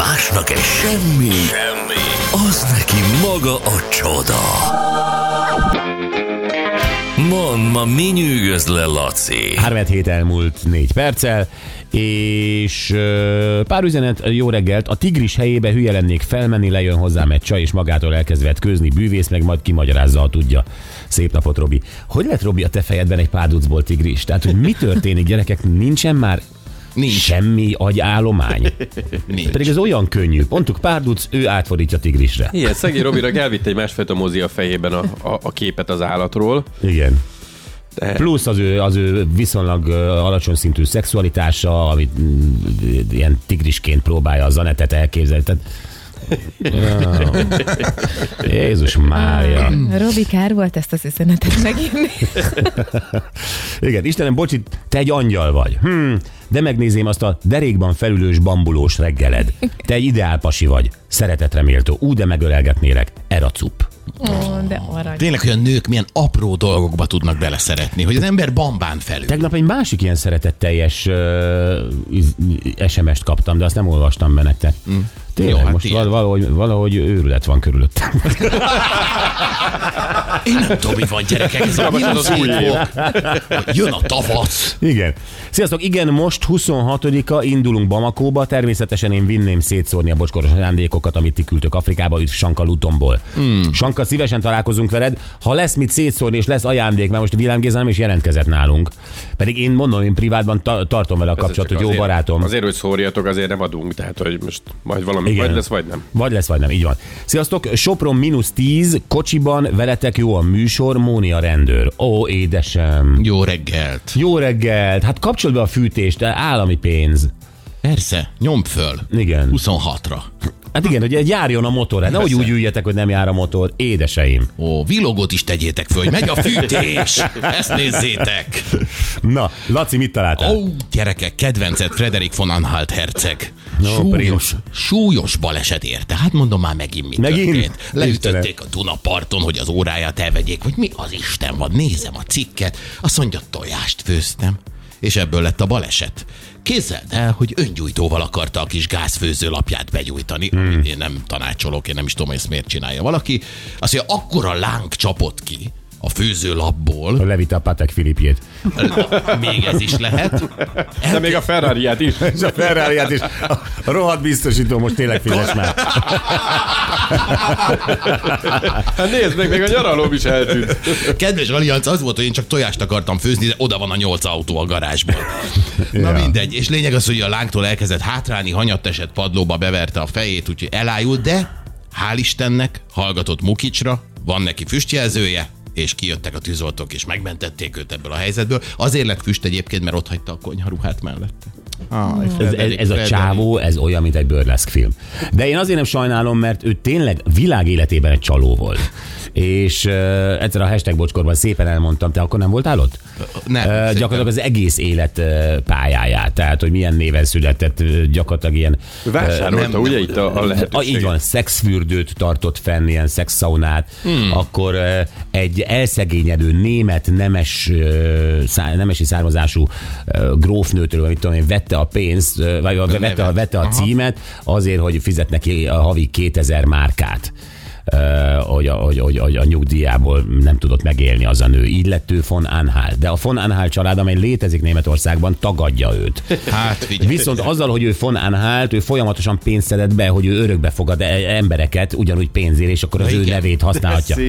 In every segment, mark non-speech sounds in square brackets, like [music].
Másnak egy semmi, semmi, az neki maga a csoda. Mond, ma mi nyűgöz le, Laci? 3 hét elmúlt 4 perccel, és pár üzenet, jó reggelt, a tigris helyébe hülye lennék felmenni, lejön hozzám egy csaj, és magától elkezd vetkőzni, bűvész, meg majd kimagyarázza, ha tudja. Szép napot, Robi. Hogy lett, Robi, a te fejedben egy párducból tigris? Tehát, hogy mi történik, gyerekek? Nincsen már Nincs. semmi agyállomány? [laughs] Nincs. Pedig ez olyan könnyű. Pontuk párduc, ő átfordítja tigrisre. Igen, szegény Robinak [laughs] elvitte egy másfajta mozi a fejében a, a, a képet az állatról. Igen. De Plusz az ő, az ő viszonylag alacsony szintű szexualitása, amit mm, ilyen tigrisként próbálja a zanetet elképzelni. Tehát, Ja. Jézus Mária. Robi, kár volt ezt az üzenetet megírni. Igen, Istenem, bocsi, te egy angyal vagy. Hm, de megnézém azt a derékban felülős bambulós reggeled. Te egy ideálpasi vagy. Szeretetre méltó. Ú, de megölelgetnélek. Eracup. Ó, de arany. Tényleg, hogy a nők milyen apró dolgokba tudnak beleszeretni, hogy az ember bambán felül. Tegnap egy másik ilyen szeretetteljes uh, SMS-t kaptam, de azt nem olvastam be nektek. Mm. Tényleg, Jó, hát most ilyen. val- valahogy, valahogy őrület van körülöttem. Én nem tudom, mi van gyerekek, ez a az új Jön a tavasz. Igen. Sziasztok, igen, most 26-a indulunk Bamakóba, természetesen én vinném szétszórni a bocskoros ajándékokat, amit ti küldtök Afrikába, itt Sanka Lutomból. Hmm. Sanka, szívesen találkozunk veled. Ha lesz mit szétszórni és lesz ajándék, mert most Vilám Géza nem is jelentkezett nálunk. Pedig én mondom, én privátban ta- tartom vele a kapcsolatot, jó azért- barátom. Azért, hogy szórjatok, azért nem adunk, tehát hogy most majd valami, Igen. vagy lesz, vagy nem. Vagy lesz, vagy nem, így van. Sziasztok, Sopron mínusz 10, kocsiban veletek jó a műsor, Mónia rendőr. Ó, édesem. Jó reggelt. Jó reggelt, hát kapcsold be a fűtést, állami pénz. Persze, nyomd föl. Igen. 26-ra. Hát igen, hogy járjon a motor, hát nehogy úgy üljetek, hogy nem jár a motor. Édeseim. Ó, villogót is tegyétek föl, hogy megy a fűtés. Ezt nézzétek. Na, Laci, mit találtál? Ó, gyerekek, kedvencet Frederik von Anhalt herceg. No, súlyos, súlyos baleset érte. Hát mondom már megint mi Megint? történt. Leütötték a Dunaparton, hogy az óráját elvegyék, hogy mi az Isten van. Nézem a cikket, azt mondja, tojást főztem. És ebből lett a baleset. Képzeld el, hogy öngyújtóval akarta a kis gázfőzőlapját begyújtani, hmm. amit én nem tanácsolok, én nem is tudom, hogy ezt miért csinálja valaki. Azt mondja, akkora láng csapott ki a főzőlapból, Levitte a Patek Filipjét. még ez is lehet. De még a ferrari is. És a ferrari is. A rohadt biztosító most tényleg fizes már. Hát nézd meg, még a nyaralóm is eltűnt. Kedves Allianz, az volt, hogy én csak tojást akartam főzni, de oda van a nyolc autó a garázsból. Na Ja. mindegy. És lényeg az, hogy a lángtól elkezdett hátrálni, hanyatt esett padlóba, beverte a fejét, úgyhogy elájult, de hál' Istennek hallgatott Mukicsra, van neki füstjelzője, és kijöttek a tűzoltók, és megmentették őt ebből a helyzetből. Azért lett füst egyébként, mert ott hagyta a konyharuhát mellette. Ah, Ez, ez, ez a csávó, ez olyan, mint egy burlesque film. De én azért nem sajnálom, mert ő tényleg világ életében egy csaló volt. És uh, egyszer a hashtag bocskorban szépen elmondtam, te akkor nem voltál ott? Nem, Uh, gyakorlatilag az egész élet uh, pályáját, tehát hogy milyen néven született, uh, gyakorlatilag ilyen Vásárolta, nem, ugye itt a, a a, lehetőség. így van, szexfürdőt tartott fenn, ilyen szexszaunát, hmm. akkor uh, egy elszegényedő német nemes, uh, szá, nemesi származású uh, grófnőtől, vagy mit tudom én, vette a pénzt, uh, vagy vette, a, vette a címet azért, hogy fizet neki a havi 2000 márkát. Uh, hogy, a, hogy, hogy, hogy a nyugdíjából nem tudott megélni az a nő. Így lett ő von Anhalt. De a von Anhalt család, amely létezik Németországban, tagadja őt. Hát figyelj. Viszont azzal, hogy ő von Anhalt, ő folyamatosan pénzt szedett be, hogy ő örökbe fogad e- embereket, ugyanúgy pénzért, és akkor az ő igen. nevét használhatja. [laughs]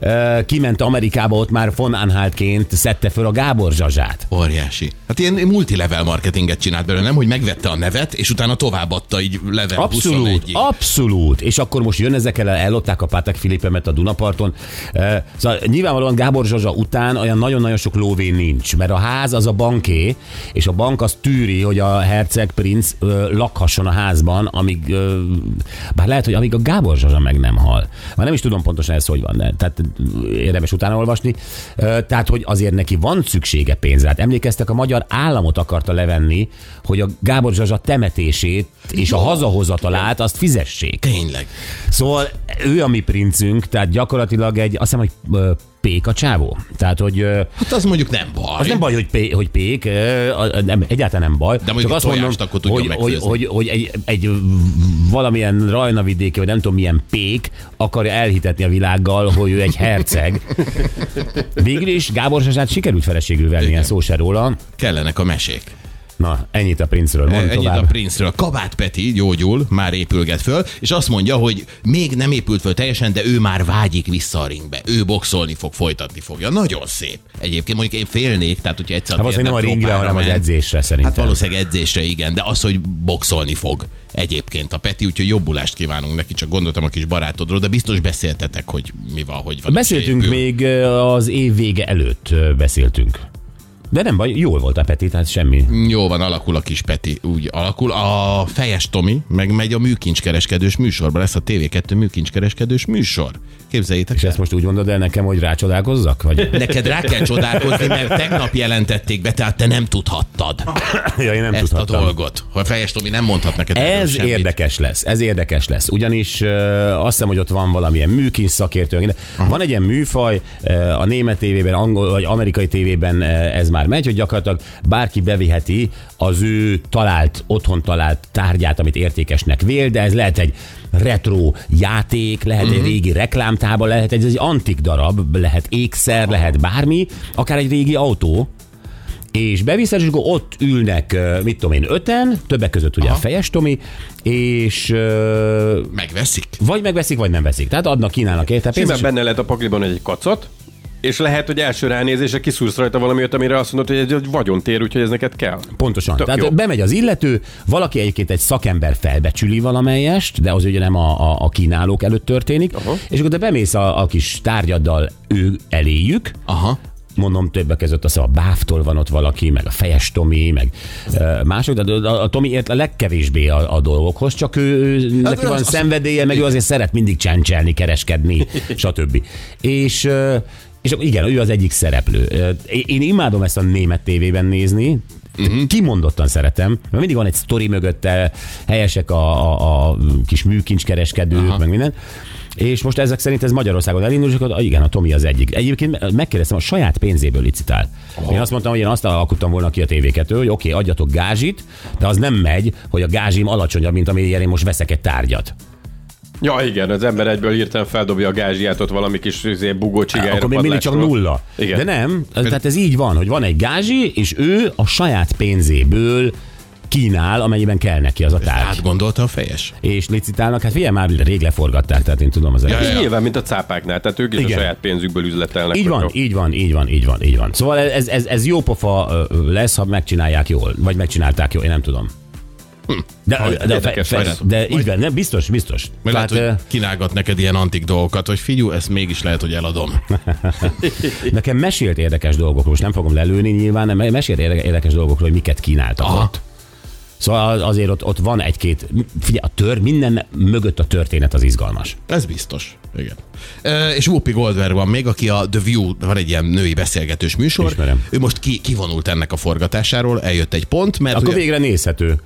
Ö, Kiment Amerikába, ott már von Anhaltként szedte föl a Gábor Zsazsát. Óriási. Hát ilyen multilevel marketinget csinált belőle, nem, hogy megvette a nevet, és utána továbbadta így level Abszolút, 21-ig. abszolút. És akkor most jön ezekkel, ellopták a Pátek Filipemet a Dunaparton. Ö, Szóval nyilvánvalóan Gábor Zsazsa után olyan nagyon-nagyon sok lóvé nincs, mert a ház az a banké, és a bank az tűri, hogy a herceg princ lakhasson a házban, amíg, bár lehet, hogy amíg a Gábor Zsazsa meg nem hal. Már nem is tudom pontosan ez hogy van, de tehát érdemes utána olvasni. Tehát, hogy azért neki van szüksége pénzre. Hát emlékeztek, a magyar államot akarta levenni, hogy a Gábor Zsazsa temetését és a hazahozatalát azt fizessék. Tényleg. Szóval ő a mi princünk, tehát gyakorlatilag egy, azt hiszem, hogy ö, pék a csávó. Tehát, hogy ö, Hát az mondjuk nem baj. az nem baj, hogy, pé, hogy pék, ö, a- nem, egyáltalán nem baj. De mondjuk egy azt mondom, tojást akkor tudjon hogy, hogy, megfőzni. hogy, hogy egy, egy valamilyen rajnavidéki, vagy nem tudom milyen pék akarja elhitetni a világgal, hogy ő egy [laughs] herceg. Végül is Gábor Zsazsát sikerült feleségül venni, ilyen szó se róla. Kellenek a mesék. Na, ennyit a Prince-ről, mondd Ennyit tovább. a Prince-ről. Kabát Peti gyógyul, már épülget föl, és azt mondja, hogy még nem épült föl teljesen, de ő már vágyik vissza a ringbe. Ő boxolni fog, folytatni fogja. Nagyon szép. Egyébként mondjuk én félnék, tehát hogyha egyszer Hát valószínűleg nem a ringre, hanem az edzésre szerintem. Hát valószínűleg edzésre, igen, de az, hogy boxolni fog egyébként a Peti, úgyhogy jobbulást kívánunk neki, csak gondoltam a kis barátodról, de biztos beszéltetek, hogy mi van, hogy van. Beszéltünk még az év vége előtt beszéltünk. De nem baj, jól volt a Peti, tehát semmi. Jó van, alakul a kis Peti, úgy alakul. A fejes Tomi meg megy a műkincskereskedős műsorba, lesz a TV2 műkincskereskedős műsor. Képzeljétek És el. ezt most úgy mondod el nekem, hogy rácsodálkozzak? Vagy? [laughs] Neked rá kell csodálkozni, mert tegnap jelentették be, tehát te nem tudhattad [laughs] ja, én nem ezt tudhattam. a dolgot. Ha fejes Tomi nem mondhat neked Ez semmit. érdekes lesz, ez érdekes lesz. Ugyanis uh, azt hiszem, hogy ott van valamilyen műkincs szakértő. de Van egy ilyen műfaj, uh, a német tévében, angol vagy amerikai tévében uh, ez már megy, hogy gyakorlatilag bárki beviheti az ő talált, otthon talált tárgyát, amit értékesnek vél, de ez lehet egy retro játék, lehet uh-huh. egy régi reklámtába, lehet egy, egy antik darab, lehet ékszer, lehet bármi, akár egy régi autó, és beviszed, és akkor ott ülnek, mit tudom én, öten, többek között ugye a fejes Tomi, és Megveszik? vagy megveszik, vagy nem veszik. Tehát adnak, kínálnak érte pénzt. Simán és- benne lehet a pakliban egy kacot, és lehet, hogy első ránézésre kiszúrsz rajta valamiért, amire azt mondod, hogy ez egy vagyontér, úgyhogy ez neked kell. Pontosan. Tök Tehát jó. bemegy az illető, valaki egyébként egy szakember felbecsüli valamelyest, de az ugye nem a, a, a kínálók előtt történik, Aha. és akkor te bemész a, a kis tárgyaddal ő eléjük, Aha. mondom többek között az a Báftól van ott valaki, meg a Fejes Tomi, meg ö, mások, de a, a Tomi ért a legkevésbé a, a dolgokhoz, csak ő, ő neki van az- szenvedélye, meg ő azért szeret mindig csencselni, kereskedni, [laughs] stb. És és akkor igen, ő az egyik szereplő. Én imádom ezt a német tévében nézni, Uh-huh. Kimondottan szeretem, mert mindig van egy sztori mögötte, helyesek a, a, a kis műkincskereskedők, uh-huh. meg minden. És most ezek szerint ez Magyarországon elindul, és akkor igen, a Tomi az egyik. Egyébként megkérdeztem, a saját pénzéből licitál. Oh. Én azt mondtam, hogy én azt alkottam volna ki a tévéket, hogy oké, okay, adjatok gázsit, de az nem megy, hogy a gázsim alacsonyabb, mint amilyen én most veszek egy tárgyat. Ja, igen, az ember egyből hirtelen feldobja a gázsiát ott valami kis izé, bugó csigályra Akkor még mindig csak nulla. Igen. De nem, tehát ez így van, hogy van egy gázsi, és ő a saját pénzéből kínál, amennyiben kell neki az a tárgy. Átgondolta a fejes? És licitálnak, hát figyelj, már rég leforgatták, tehát én tudom az Ja, ja. nyilván, mint a cápáknál, tehát ők is Igen. a saját pénzükből üzletelnek. Így van, így van, így van, így van, így van. Szóval ez, ez, ez jó pofa lesz, ha megcsinálják jól, vagy megcsinálták jól, én nem tudom. De, Majd de, fe, lesz. de így van, nem, biztos, biztos. Mert lehet, Tehát, hogy kínálgat neked ilyen antik dolgokat, hogy figyelj, ezt mégis lehet, hogy eladom. [laughs] nekem mesélt érdekes dolgokról, most nem fogom lelőni nyilván, nem, mesélt érde- érdekes dolgokról, hogy miket kínáltak Aha. ott. Szóval az- azért ott, ott van egy-két, figyelj, a tör, minden mögött a történet az izgalmas. Ez biztos. Igen. E, és Whoopi Goldberg van még, aki a The View, van egy ilyen női beszélgetős műsor. Ismerem. Ő most ki, kivonult ennek a forgatásáról, eljött egy pont, mert Akkor ugye, végre nézhető.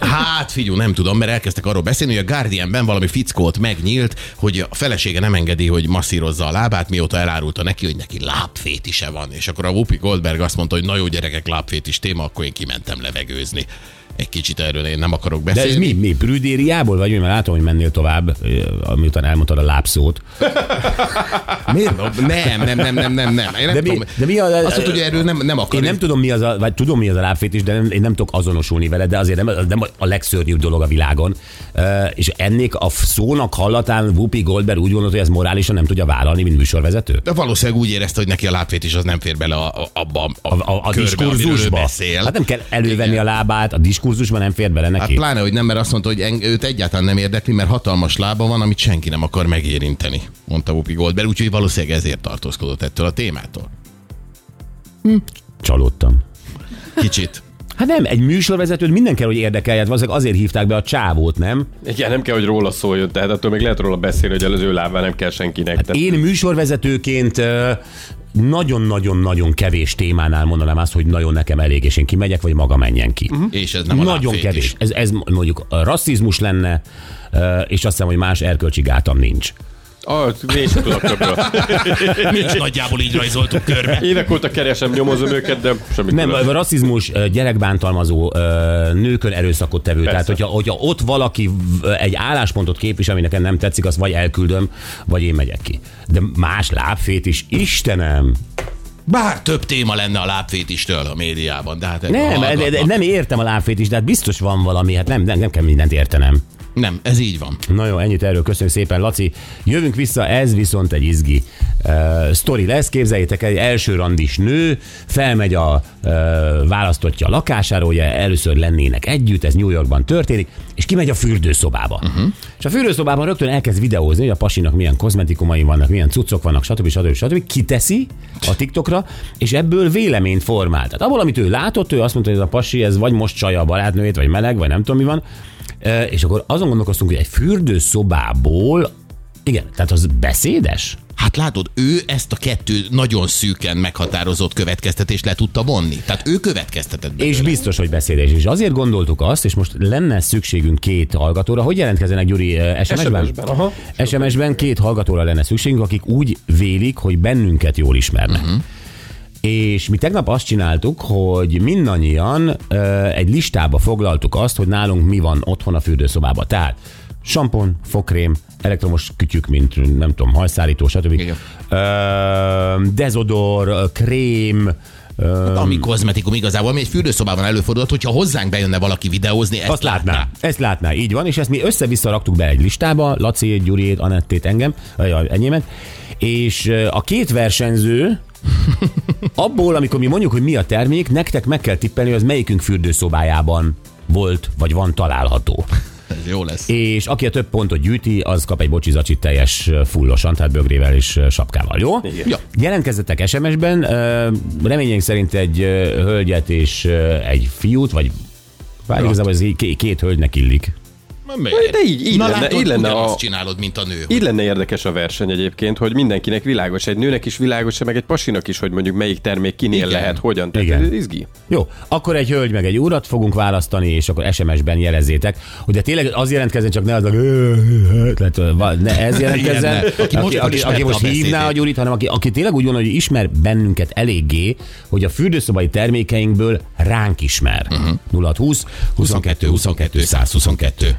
hát figyelj, nem tudom, mert elkezdtek arról beszélni, hogy a Guardianben valami fickót megnyílt, hogy a felesége nem engedi, hogy masszírozza a lábát, mióta elárulta neki, hogy neki lábfétise van. És akkor a Whoopi Goldberg azt mondta, hogy na jó gyerekek, lábfétis téma, akkor én kimentem levegőzni. Egy kicsit erről én nem akarok De beszélni. ez mi? Mi? Prüdériából vagy? Mert látom, hogy mennél tovább, miután elmondtad a lábszót. [laughs] Miért? Nem, nem, nem, nem, nem, nem. Én nem De mi, tudom. de mi a, Azt mondta, hogy erről nem, nem akar. Én nem tudom, mi az a, vagy tudom, mi az a lábfét is, de nem, én nem tudok azonosulni vele, de azért nem, nem a legszörnyűbb dolog a világon. És ennék a szónak hallatán Whoopi Goldberg úgy gondolta, hogy ez morálisan nem tudja vállalni, mint műsorvezető? De valószínűleg úgy érezte, hogy neki a lábfét is az nem fér bele a, a, abba a, A, a, a körbe, amiről ő diskurzusba. beszél. Hát nem kell elővenni Igen. a lábát, a diskurzusban nem fér bele Hát neki. pláne, hogy nem, mert azt mondta, hogy eng- őt egyáltalán nem érdekli, mert hatalmas lába van, amit senki nem akar megérinteni, mondta Whoopi Goldberg, úgyhogy valószínűleg ezért tartózkodott ettől a témától. Csalódtam. Kicsit. Hát nem, egy műsorvezetőt minden kell, hogy érdekeljet, valószínűleg azért hívták be a csávót, nem? Igen, nem kell, hogy róla szóljon, tehát attól még lehet róla beszélni, hogy az ő lábán nem kell senkinek. Tehát Én műsorvezetőként nagyon-nagyon-nagyon kevés témánál mondanám azt, hogy nagyon nekem elég, és én kimegyek, vagy maga menjen ki. Uh-huh. És ez nem a Nagyon kevés. is. Ez, ez mondjuk rasszizmus lenne, és azt hiszem, hogy más erkölcsi gátam nincs. Ah, én sem tudok többről. Mi is nagyjából így rajzoltuk körbe. Évek óta keresem, nyomozom őket, de semmit Nem, tudom. a rasszizmus, gyerekbántalmazó, nőkön erőszakot tevő. Persze. Tehát, hogyha, hogyha ott valaki egy álláspontot képvisel, ami nekem nem tetszik, azt vagy elküldöm, vagy én megyek ki. De más lábfét is, Istenem! Bár több téma lenne a lábfétistől a médiában, de hát Nem, de, de, nem értem a lábfét is, de hát biztos van valami, hát nem, nem, nem kell mindent értenem. Nem, ez így van. Na jó, ennyit erről, köszönjük szépen, Laci. Jövünk vissza, ez viszont egy izgi uh, sztori lesz. Képzeljétek, egy első randis nő felmegy a uh, választottja a lakására, ugye először lennének együtt, ez New Yorkban történik, és kimegy a fürdőszobába. Uh-huh. És a fürdőszobában rögtön elkezd videózni, hogy a pasinak milyen kozmetikumai vannak, milyen cuccok vannak, stb. stb. stb. Kiteszi a TikTokra, és ebből véleményt formál. Tehát abból, amit ő látott, ő azt mondta, hogy ez a pasi, ez vagy most csaja a barátnőjét, vagy meleg, vagy nem tudom mi van, és akkor azon gondolkoztunk, hogy egy fürdőszobából, igen, tehát az beszédes? Hát látod, ő ezt a kettő nagyon szűken meghatározott következtetést le tudta vonni. Tehát ő következtetett belőle. És biztos, hogy beszédes. És azért gondoltuk azt, és most lenne szükségünk két hallgatóra, hogy jelentkezzenek Gyuri SMS-ben? SMS-ben, aha. SMS-ben két hallgatóra lenne szükségünk, akik úgy vélik, hogy bennünket jól ismernek. Uh-huh. És mi tegnap azt csináltuk, hogy mindannyian ö, egy listába foglaltuk azt, hogy nálunk mi van otthon a fürdőszobában. Tehát sampon, fogkrém, elektromos kütyük, mint nem tudom, hajszárító, stb. Igen. Ö, dezodor, krém, ö, Ami kozmetikum igazából, ami egy fürdőszobában előfordulhat, hogyha hozzánk bejönne valaki videózni, ezt azt látná. látná. Ezt látná, így van, és ezt mi össze-vissza raktuk be egy listába, Laci, Gyuriét, Anettét, engem, enyémet, és a két versenyző [laughs] abból, amikor mi mondjuk, hogy mi a termék, nektek meg kell tippelni, hogy az melyikünk fürdőszobájában volt, vagy van található. Ez jó lesz. És aki a több pontot gyűjti, az kap egy bocsizacsit teljes fullosan, tehát bögrével és sapkával, jó? Igen. Ja. Jelentkezzetek SMS-ben, ö, reményeink szerint egy hölgyet és egy fiút, vagy bár igazából ez két hölgynek illik. Miért? De így- így Na lenne- látod, így lenne a- csinálod, mint a nő. Így lenne érdekes a verseny egyébként, hogy mindenkinek világos, egy nőnek is világos, meg egy pasinak is, hogy mondjuk melyik termék kinél Igen. lehet, hogyan. Tehát Igen. ez izgi. Jó, akkor egy hölgy meg egy urat fogunk választani, és akkor SMS-ben jelezzétek, hogy de tényleg az jelentkezzen, csak ne az a... Tehát, ne ez jelentkezzen, Igen, ne. Aki most aki, aki, aki a most hívná a Gyurit, hanem aki, aki tényleg úgy gondolja, hogy ismer bennünket eléggé, hogy a fürdőszobai termékeinkből ránk ismer. Uh-huh. 0620 22 22 122.